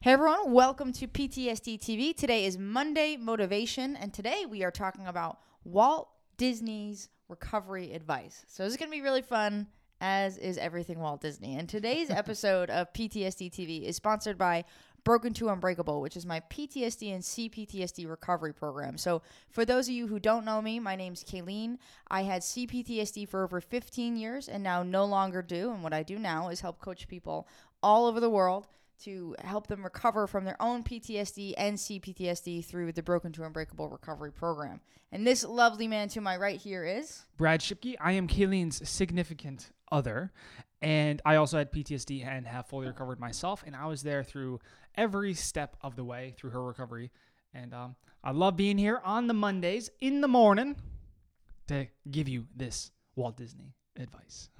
Hey everyone, welcome to PTSD TV. Today is Monday Motivation, and today we are talking about Walt Disney's recovery advice. So this is going to be really fun, as is everything Walt Disney. And today's episode of PTSD TV is sponsored by Broken to Unbreakable, which is my PTSD and CPTSD recovery program. So, for those of you who don't know me, my name's Kayleen. I had CPTSD for over 15 years and now no longer do. And what I do now is help coach people all over the world to help them recover from their own PTSD and CPTSD through the Broken to Unbreakable recovery program. And this lovely man to my right here is Brad Shipke. I am Kayleen's significant other, and I also had PTSD and have fully recovered myself. And I was there through every step of the way through her recovery. And um, I love being here on the Mondays in the morning to give you this Walt Disney advice.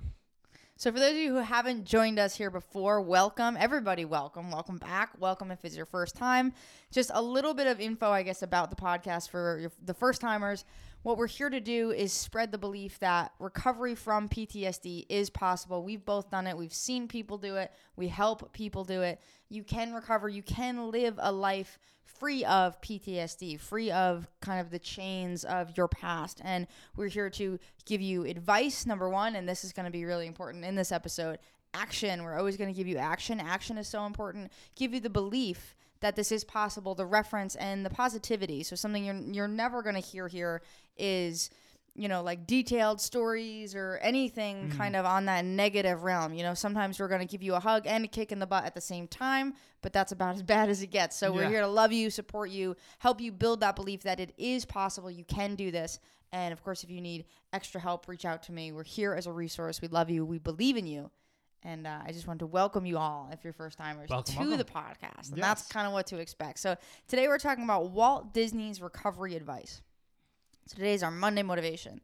So, for those of you who haven't joined us here before, welcome. Everybody, welcome. Welcome back. Welcome if it's your first time. Just a little bit of info, I guess, about the podcast for your, the first timers. What we're here to do is spread the belief that recovery from PTSD is possible. We've both done it, we've seen people do it, we help people do it. You can recover, you can live a life free of PTSD, free of kind of the chains of your past. And we're here to give you advice, number one, and this is going to be really important in this episode. Action. We're always going to give you action. Action is so important. Give you the belief that this is possible, the reference and the positivity. So something you're you're never going to hear here is you know, like detailed stories or anything mm. kind of on that negative realm. You know, sometimes we're going to give you a hug and a kick in the butt at the same time, but that's about as bad as it gets. So yeah. we're here to love you, support you, help you build that belief that it is possible. You can do this. And of course, if you need extra help, reach out to me. We're here as a resource. We love you. We believe in you. And uh, I just want to welcome you all, if you're first timers, to welcome. the podcast. And yes. that's kind of what to expect. So today we're talking about Walt Disney's recovery advice. So today's our Monday motivation.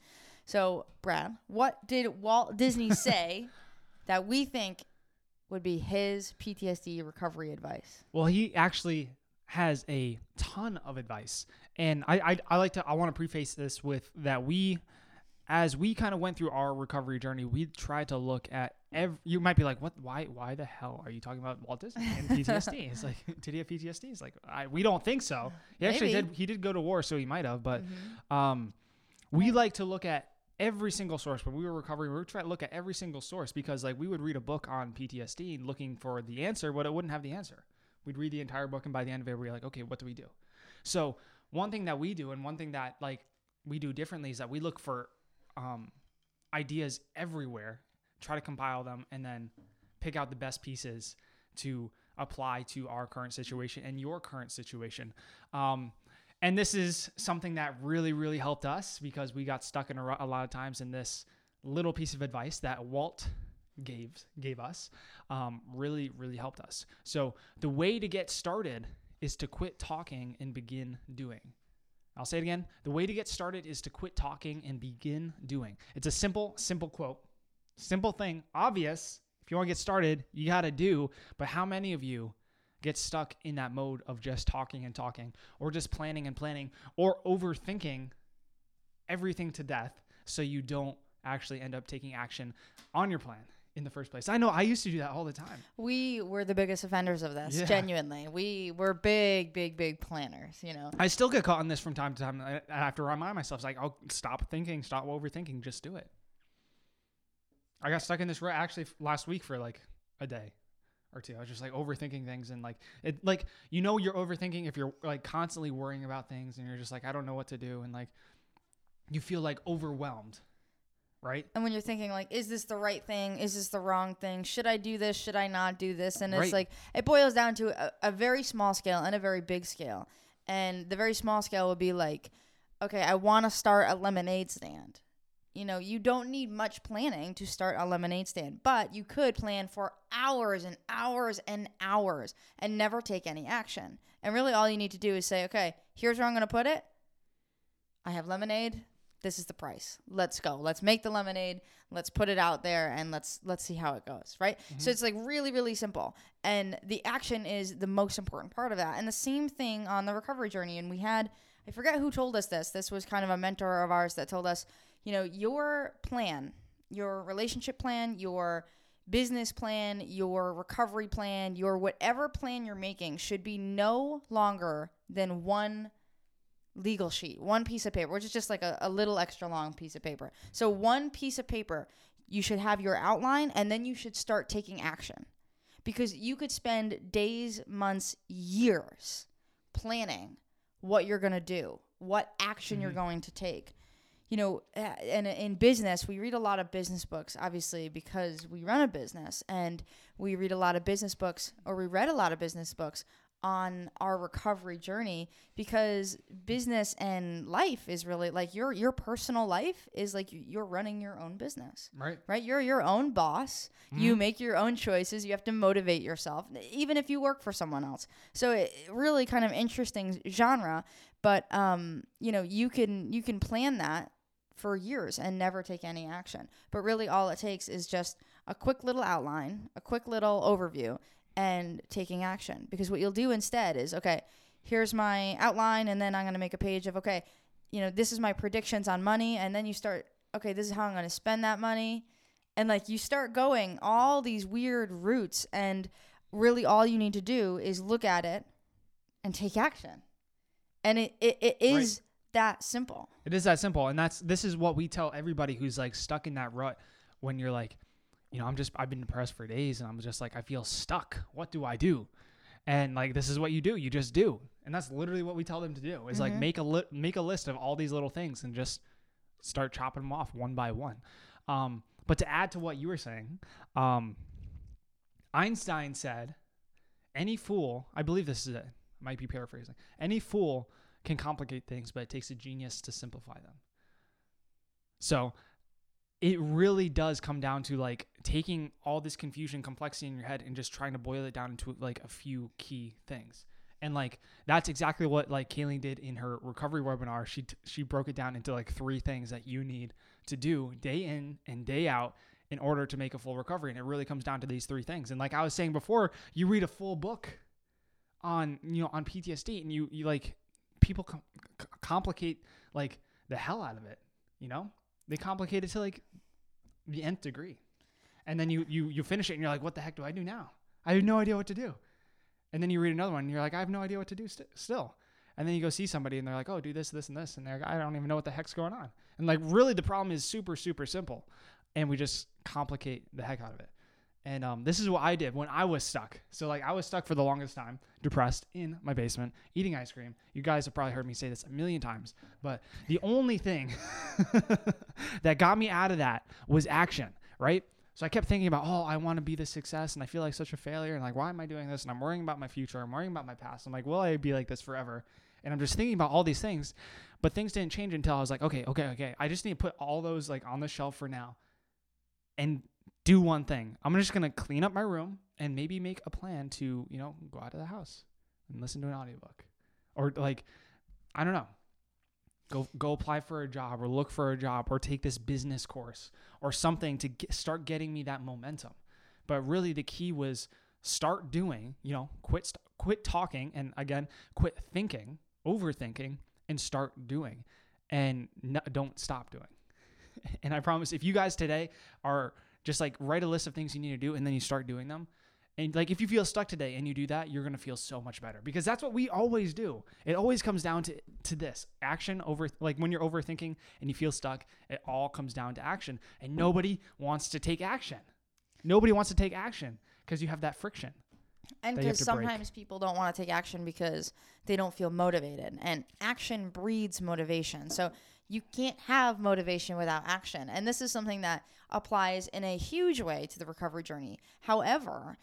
So, Brad, what did Walt Disney say that we think would be his PTSD recovery advice? Well, he actually has a ton of advice. And I, I, I like to, I want to preface this with that we, as we kind of went through our recovery journey, we tried to look at every, you might be like, what, why, why the hell are you talking about Walt Disney and PTSD? it's like, did he have PTSD? It's like, I, we don't think so. He actually Maybe. did, he did go to war, so he might have, but, mm-hmm. um, we like to look at every single source when we were recovering we were trying to look at every single source because like we would read a book on ptsd looking for the answer but it wouldn't have the answer we'd read the entire book and by the end of it we're like okay what do we do so one thing that we do and one thing that like we do differently is that we look for um, ideas everywhere try to compile them, and then pick out the best pieces to apply to our current situation and your current situation. Um, and this is something that really, really helped us because we got stuck in a, a, lot of times in this little piece of advice that Walt gave gave us. Um, really, really helped us. So the way to get started is to quit talking and begin doing. I'll say it again. The way to get started is to quit talking and begin doing. It's a simple, simple quote Simple thing, obvious. If you want to get started, you got to do. But how many of you get stuck in that mode of just talking and talking, or just planning and planning, or overthinking everything to death so you don't actually end up taking action on your plan? in the first place. I know I used to do that all the time. We were the biggest offenders of this, yeah. genuinely. We were big, big, big planners, you know. I still get caught in this from time to time. I have to remind myself, it's like, I'll stop thinking, stop overthinking, just do it. I got stuck in this rut actually last week for like a day or two. I was just like overthinking things and like it like you know you're overthinking if you're like constantly worrying about things and you're just like I don't know what to do and like you feel like overwhelmed. Right? And when you're thinking like is this the right thing? Is this the wrong thing? Should I do this? Should I not do this? And it's right. like it boils down to a, a very small scale and a very big scale. And the very small scale would be like okay, I want to start a lemonade stand you know, you don't need much planning to start a lemonade stand, but you could plan for hours and hours and hours and never take any action. And really, all you need to do is say, okay, here's where I'm going to put it. I have lemonade. This is the price. Let's go. Let's make the lemonade. Let's put it out there and let's let's see how it goes, right? Mm-hmm. So it's like really really simple. And the action is the most important part of that. And the same thing on the recovery journey and we had I forget who told us this. This was kind of a mentor of ours that told us you know, your plan, your relationship plan, your business plan, your recovery plan, your whatever plan you're making should be no longer than one legal sheet, one piece of paper, which is just like a, a little extra long piece of paper. So, one piece of paper, you should have your outline and then you should start taking action because you could spend days, months, years planning what you're going to do, what action you're mm-hmm. going to take. You know, and in business, we read a lot of business books, obviously, because we run a business and we read a lot of business books, or we read a lot of business books on our recovery journey because business and life is really like your your personal life is like you're running your own business. Right. right? You're your own boss. You make your own choices. You have to motivate yourself even if you work for someone else. So it really kind of interesting genre but um you know you can you can plan that for years and never take any action. But really all it takes is just a quick little outline a quick little overview and taking action. Because what you'll do instead is okay here's my outline and then i'm going to make a page of okay you know this is my predictions on money and then you start okay this is how i'm going to spend that money. And like you start going all these weird routes and really all you need to do is look at it and take action. And it, it, it is that simple It is that simple, and that's this is what we tell everybody who's like stuck in that rut. When you're like, you know, I'm just I've been depressed for days, and I'm just like I feel stuck. What do I do? And like this is what you do. You just do, and that's literally what we tell them to do. Is like make a li- make a list of all these little things and just start chopping them off one by one. Um, but to add to what you were saying, um, Einstein said, "Any fool, I believe this is it. Might be paraphrasing. Any fool can complicate things, but it takes a genius to simplify them." So, it really does come down to like taking all this confusion, complexity in your head, and just trying to boil it down into like a few key things. And like that's exactly what like Kayleen did in her recovery webinar. She t- she broke it down into like three things that you need to do day in and day out in order to make a full recovery. And it really comes down to these three things. And like I was saying before, you read a full book on you know on PTSD, and you you like people com- complicate like the hell out of it. You know, they complicate it to like the nth degree, and then you you you finish it, and you're like, what the heck do I do now? I have no idea what to do. And then you read another one, and you're like, I have no idea what to do st- still. And then you go see somebody, and they're like, oh, do this, this, and this, and they're like, I don't even know what the heck's going on. And like, really, the problem is super, super simple, and we just complicate the heck out of it. And um, this is what I did when I was stuck. So like, I was stuck for the longest time, depressed in my basement, eating ice cream. You guys have probably heard me say this a million times, but the only thing that got me out of that was action, right? So I kept thinking about, oh, I want to be the success, and I feel like such a failure, and like, why am I doing this? And I'm worrying about my future. I'm worrying about my past. I'm like, will I be like this forever? And I'm just thinking about all these things, but things didn't change until I was like, okay, okay, okay. I just need to put all those like on the shelf for now, and do one thing. I'm just gonna clean up my room and maybe make a plan to, you know, go out of the house and listen to an audiobook, or like, I don't know, go go apply for a job or look for a job or take this business course or something to get, start getting me that momentum. But really the key was start doing you know quit st- quit talking and again quit thinking overthinking and start doing. And no, don't stop doing. And i promise if you guys today are just like write a list of things you need to do and then you start doing them and like if you feel stuck today and you do that, you're gonna feel so much better because that's what we always do. It always comes down to to this action over like when you're overthinking and you feel stuck, it all comes down to action. And nobody wants to take action. Nobody wants to take action because you have that friction. And that you have because to break. sometimes people don't want to take action because they don't feel motivated. And action breeds motivation. So you can't have motivation without action. And this is something that applies in a huge way to the recovery journey. However,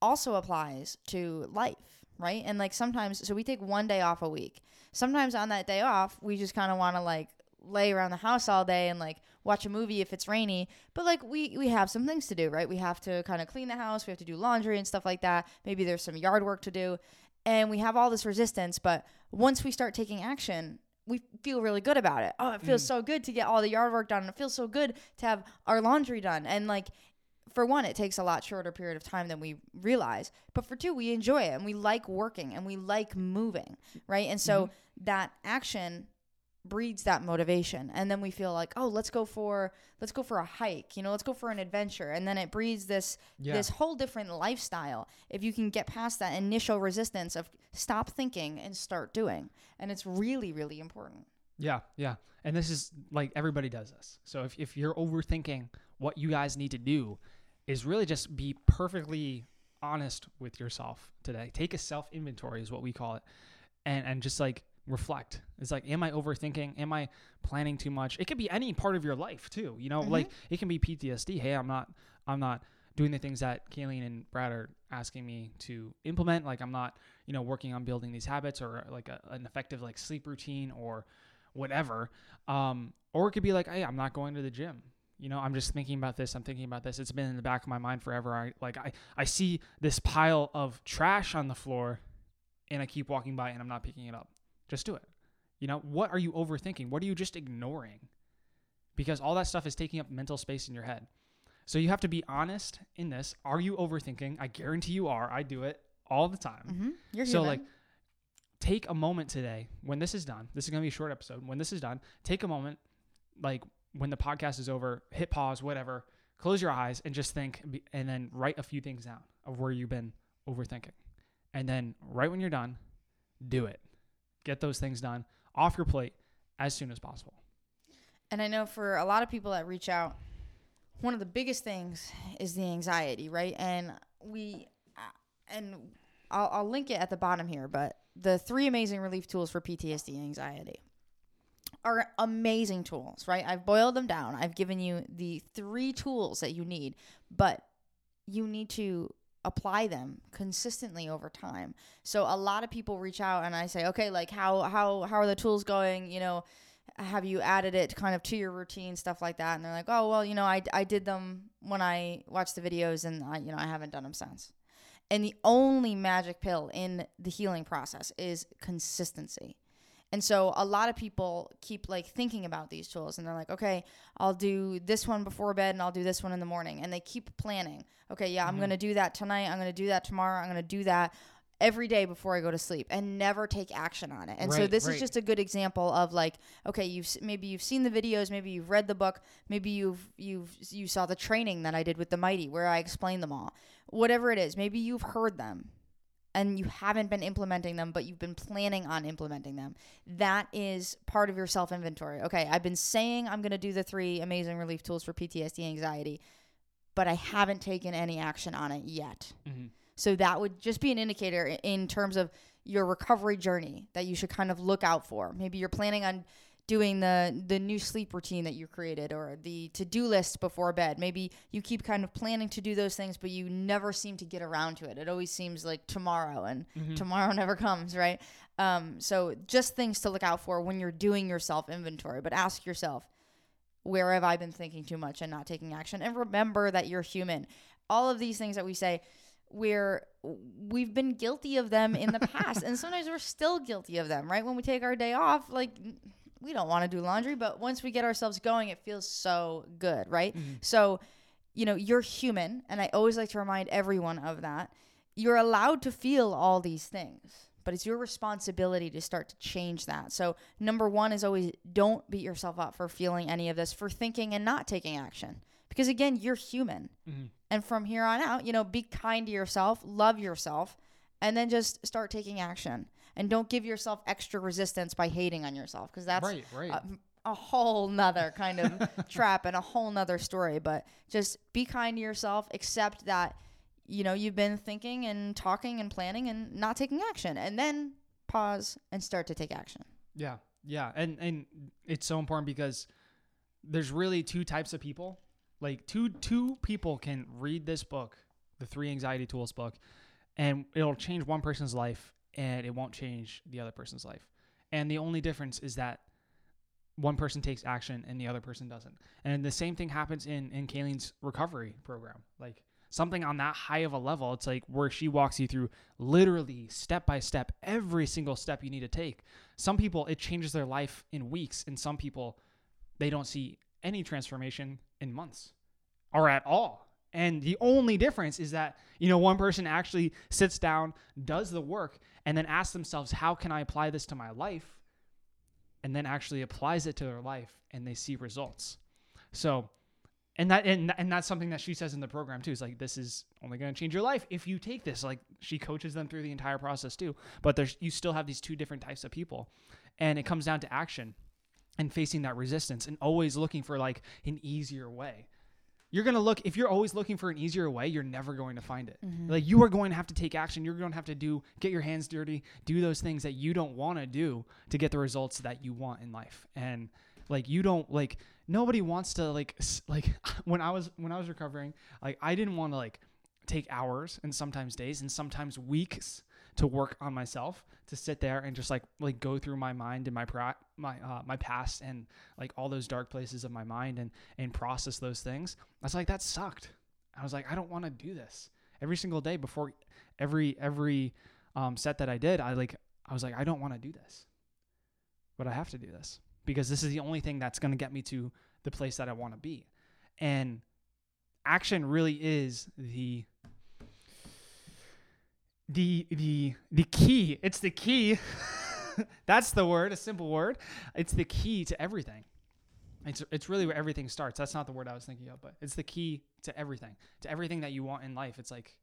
also applies to life, right? And like sometimes, so we take one day off a week. Sometimes on that day off, we just kind of want to like lay around the house all day and like watch a movie if it's rainy. But like we we have some things to do, right? We have to kind of clean the house, we have to do laundry and stuff like that. Maybe there's some yard work to do. And we have all this resistance, but once we start taking action, we feel really good about it. Oh, it feels mm. so good to get all the yard work done. It feels so good to have our laundry done. And like for one, it takes a lot shorter period of time than we realize. But for two, we enjoy it and we like working and we like moving, right? And so mm-hmm. that action breeds that motivation and then we feel like oh let's go for let's go for a hike you know let's go for an adventure and then it breeds this Yeah. this whole different lifestyle if you can get past that initial resistance of stop thinking and start doing and it's really really important Yeah, yeah. And this is like everybody does this. So if, if you're overthinking, what you guys need to do is really just be perfectly honest with yourself today. Take a self inventory, is what we call it. And, and just like reflect. It's like, am I overthinking? Am I planning too much? It could be any part of your life too. You know, like it can be PTSD. Hey, I'm not, I'm not doing the things that Kayleen and Brad are asking me to implement. Like I'm not, you know, working on building these habits or like a, an effective like sleep routine or whatever. Um, or it could be like, hey, I'm not going to the gym. You know, I'm just thinking about this. I'm thinking about this. It's been in the back of my mind forever. I like I, I see this pile of trash on the floor and I keep walking by and I'm not picking it up. Just do it. You know, what are you overthinking? What are you just ignoring? Because all that stuff is taking up mental space in your head. So you have to be honest in this. Are you overthinking? I guarantee you are. I do it all the time. mm-hmm. you're So human. like take a moment today when this is done. This is going to be a short episode. When this is done, take a moment like when the podcast is over, hit pause, whatever. Close your eyes and just think and then write a few things down of where you've been overthinking. And then right when you're done, do it. Get those things done off your plate as soon as possible. And I know for a lot of people that reach out, one of the biggest things is the anxiety, right? And we, uh, and I'll, I'll link it at the bottom here, but the three amazing relief tools for PTSD anxiety are amazing tools, right? I've boiled them down. I've given you the three tools that you need, but you need to apply them consistently over time. So a lot of people reach out and I say, "Okay, like how how how are the tools going, you know, have you added it kind of to your routine stuff like that?" And they're like, "Oh, well, you know, I I did them when I watched the videos and I, you know, I haven't done them since." And the only magic pill in the healing process is consistency. And so a lot of people keep like thinking about these tools and they're like, okay, I'll do this one before bed and I'll do this one in the morning. And they keep planning. Okay, yeah, I'm Mhm. going to do that tonight. I'm going to do that tomorrow. I'm going to do that every day before I go to sleep and never take action on it. And so this right. is just a good example of like, okay, you've maybe you've seen the videos, maybe you've read the book, maybe you've you've you saw the training that I did with the Mighty where I explained them all. Whatever it is, maybe you've heard them and you haven't been implementing them, but you've been planning on implementing them. That is part of your self inventory. Okay, I've been saying I'm going to do the three amazing relief tools for PTSD anxiety, but I haven't taken any action on it yet. Mm-hmm. So that would just be an indicator in terms of your recovery journey that you should kind of look out for. Maybe you're planning on doing the the new sleep routine that you created or the to-do list before bed. Maybe you keep kind of planning to do those things but you never seem to get around to it. It always seems like tomorrow and Mhm. tomorrow never comes, right? Um, so just things to look out for when you're doing your self inventory, but ask yourself, where have I been thinking too much and not taking action? And remember that you're human. All of these things that we say, we're we've been guilty of them in the past, and sometimes we're still guilty of them. Right when we take our day off, like we don't want to do laundry, but once we get ourselves going, it feels so good, right? Mhm. So, you know, you're human, and I always like to remind everyone of that. You're allowed to feel all these things, but it's your responsibility to start to change that. So, number one is always don't beat yourself up for feeling any of this, for thinking and not taking action. Because again, you're human. Mhm. And from here on out, you know, be kind to yourself, love yourself, and then just start taking action. And don't give yourself extra resistance by hating on yourself, because that's right, right. a, a whole nother kind of trap and a whole nother story. But just be kind to yourself, accept that, you know, you've been thinking and talking and planning and not taking action. And then pause and start to take action. Yeah, yeah, and and it's so important because there's really two types of people. Like two two people can read this book, the Three Anxiety Tools book, and it'll change one person's life, and it won't change the other person's life. And the only difference is that one person takes action and the other person doesn't. And the same thing happens in in Kayleen's recovery program. Like something on that high of a level, it's like where she walks you through literally step by step every single step you need to take some people it changes their life in weeks and some people they don't see any transformation in months or at all and the only difference is that you know one person actually sits down does the work and then asks themselves how can i apply this to my life and then actually applies it to their life and they see results. So, and that and, and that's something that she says in the program too. Is like this is only going to change your life if you take this. Like she coaches them through the entire process too. But there's you still have these two different types of people, and it comes down to action and facing that resistance and always looking for like an easier way. You're going to look if you're always looking for an easier way, you're never going to find it. Mm-hmm. Like you are going to have to take action. You're going to have to do get your hands dirty, do those things that you don't want to do to get the results that you want in life. And like you don't like nobody wants to like s- like when I was when I was recovering, like I didn't want to like take hours and sometimes days and sometimes weeks to work on myself to sit there and just like like go through my mind and my pra- my uh, my past and like all those dark places of my mind and and process those things. I was like that sucked. I was like I don't want to do this every single day before every every um, set that I did. I like I was like I don't want to do this, but I have to do this because this is the only thing that's going to get me to the place that I want to be, and action really is the the the the key it's the key that's the word a simple word it's the key to everything. It's it's really where everything starts. That's not the word i was thinking of but it's the key to everything to everything that you want in life. It's like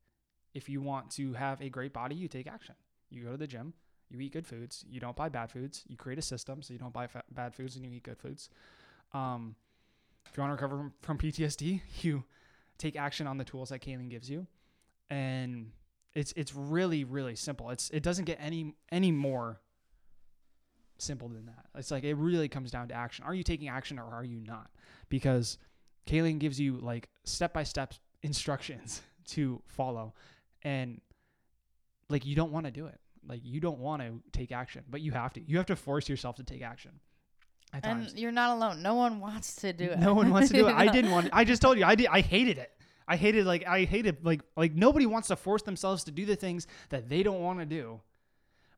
if you want to have a great body you take action. You go to the gym you eat good foods you don't buy bad foods you create a system so you don't buy fa- bad foods and you eat good foods. Um, if you want to recover from, from ptsd you take action on the tools that Kayleen gives you and it's it's really really simple. It's it doesn't get any any more simple than that. It's like it really comes down to action. Are you taking action or are you not? Because Kayleen gives you like step by step instructions to follow, and like you don't want to do it. Like you don't want to take action, but you have to. You have to force yourself to take action. And you're not alone. No one wants to do it. No one wants to do it. I didn't want. It. I just told you. I did. I hated it. I hated like I hated like like nobody wants to force themselves to do the things that they don't want to do.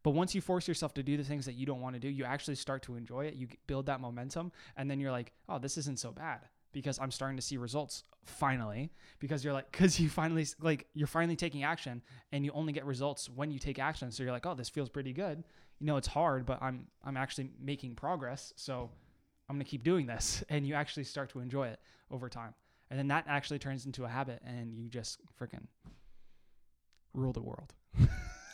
But once you force yourself to do the things that you don't want to do, you actually start to enjoy it. You build that momentum, and then you're like, "Oh, this isn't so bad." Because I'm starting to see results finally. Because you're like, because you finally like you're finally taking action, and you only get results when you take action. So you're like, "Oh, this feels pretty good." You know, it's hard, but I'm I'm actually making progress. So I'm to keep doing this. And you actually start to enjoy it over time. And then that actually turns into a habit and you just freaking rule the world.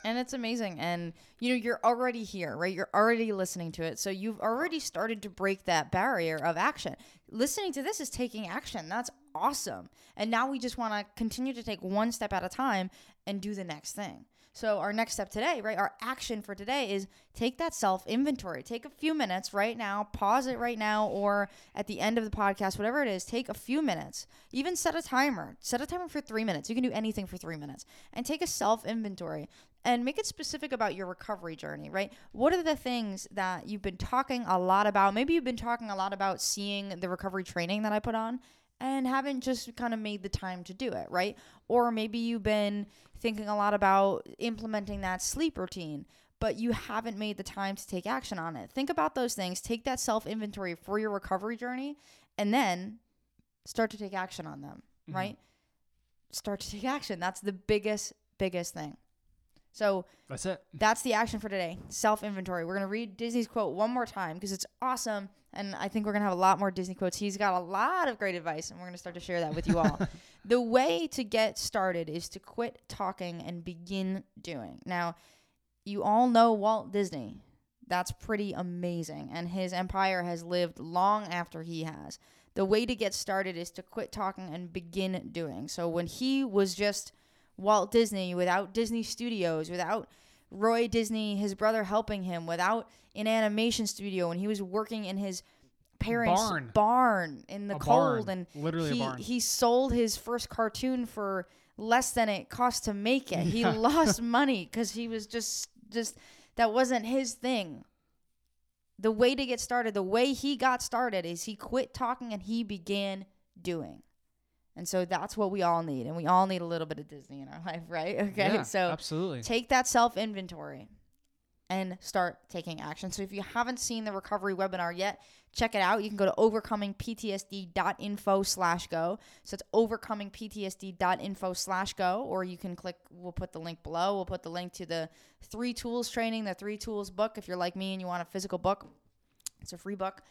And it's amazing. And, you know, you're already here, right? You're already listening to it. So you've already started to break that barrier of action. Listening to this is taking action. That's awesome. And now we just want to continue to take one step at a time and do the next thing. So our next step today, right? Our action for today is take that self inventory. Take a few minutes right now, pause it right now, or at the end of the podcast, whatever it is, take a few minutes. Even set a timer. Set a timer for three minutes. You can do anything for three minutes. And take a self inventory and make it specific about your recovery journey, right? What are the things that you've been talking a lot about? Maybe you've been talking a lot about seeing the recovery training that I put on and haven't just kind of made the time to do it, right? Or maybe you've been thinking a lot about implementing that sleep routine, but you haven't made the time to take action on it. Think about those things, take that self inventory for your recovery journey, and then start to take action on them, Mhm. right? Start to take action. That's the biggest, biggest thing. So That's it. that's the action for today. Self inventory. We're gonna read Disney's quote one more time because it's awesome, and I think we're gonna have a lot more Disney quotes. He's got a lot of great advice, and we're gonna start to share that with you all. the way to get started is to quit talking and begin doing. Now, you all know Walt Disney. That's pretty amazing, and his empire has lived long after he has. The way to get started is to quit talking and begin doing. So when he was just Walt Disney without Disney Studios, without Roy Disney, his brother helping him, without an animation studio, and he was working in his parents' Barn. barn in the A cold, barn. and Literally he he sold his first cartoon for less than it cost to make it. He lost money because he was just just that wasn't his thing. The way to get started, the way he got started is he quit talking and he began doing. And so that's what we all need. And we all need a little bit of Disney in our life, right? Okay. Yeah, so absolutely. take that self inventory and start taking action. So if you haven't seen the recovery webinar yet, check it out. You can go to overcomingptsd.info slash go. So it's overcomingptsd.info slash go, or you can click, we'll put the link below. We'll put the link to the three tools training, the three tools book. If you're like me and you want a physical book, It's a free book,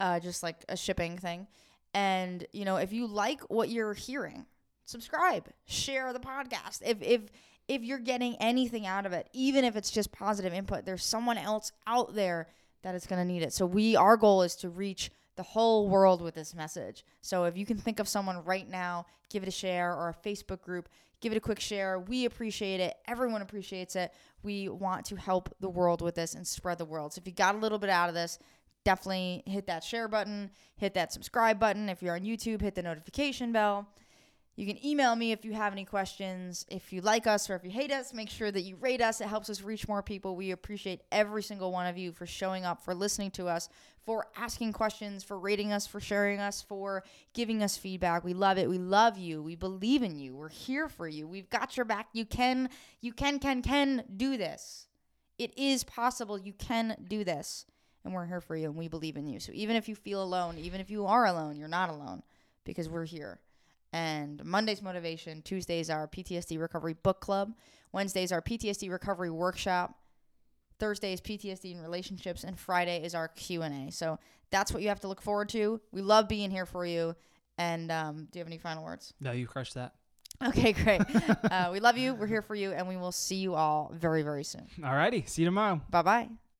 uh, just like a shipping thing. And you know, if you like what you're hearing, subscribe, share the podcast. If if if you're getting anything out of it, even if it's just positive input, there's someone else out there that is going to need it. So we our goal is to reach the whole world with this message. So if you can think of someone right now, give it a share or a Facebook group, give it a quick share. We appreciate it. Everyone appreciates it. We want to help the world with this and spread the world. So if you got a little bit out of this, definitely hit that share button, hit that subscribe button. If you're on YouTube, hit the notification bell. You can email me if you have any questions. If you like us or if you hate us, make sure that you rate us. It helps us reach more people. We appreciate every single one of you for showing up, for listening to us, for asking questions, for rating us, for sharing us, for giving us feedback. We love it. We love you. We believe in you. We're here for you. We've got your back. You can, you can, can, can do this. It is possible. You can do this. And we're here for you and we believe in you. So even if you feel alone, even if you are alone, you're not alone because we're here. And Monday's motivation, Tuesdays our PTSD recovery book club, Wednesdays our PTSD recovery workshop, Thursdays PTSD and relationships, and Friday is our Q and A. So that's what you have to look forward to. We love being here for you. And um, do you have any final words? No, you crushed that. Okay, great. uh, we love you. We're here for you, and we will see you all very, very soon. Alrighty. See you tomorrow. Bye bye.